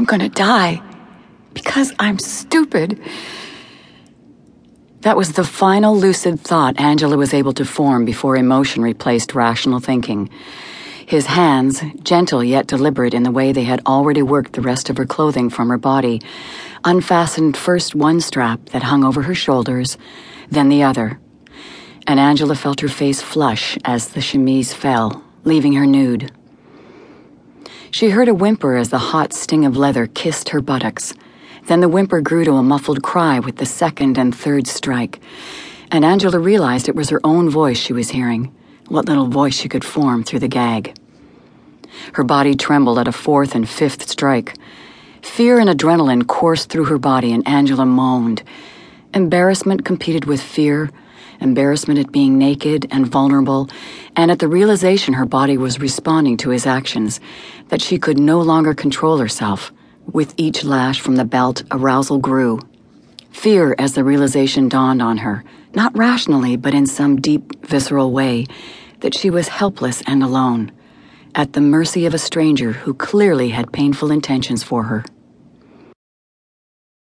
I'm gonna die. Because I'm stupid. That was the final lucid thought Angela was able to form before emotion replaced rational thinking. His hands, gentle yet deliberate in the way they had already worked the rest of her clothing from her body, unfastened first one strap that hung over her shoulders, then the other. And Angela felt her face flush as the chemise fell, leaving her nude. She heard a whimper as the hot sting of leather kissed her buttocks. Then the whimper grew to a muffled cry with the second and third strike, and Angela realized it was her own voice she was hearing, what little voice she could form through the gag. Her body trembled at a fourth and fifth strike. Fear and adrenaline coursed through her body, and Angela moaned. Embarrassment competed with fear, embarrassment at being naked and vulnerable, and at the realization her body was responding to his actions, that she could no longer control herself. With each lash from the belt, arousal grew. Fear as the realization dawned on her, not rationally, but in some deep, visceral way, that she was helpless and alone, at the mercy of a stranger who clearly had painful intentions for her.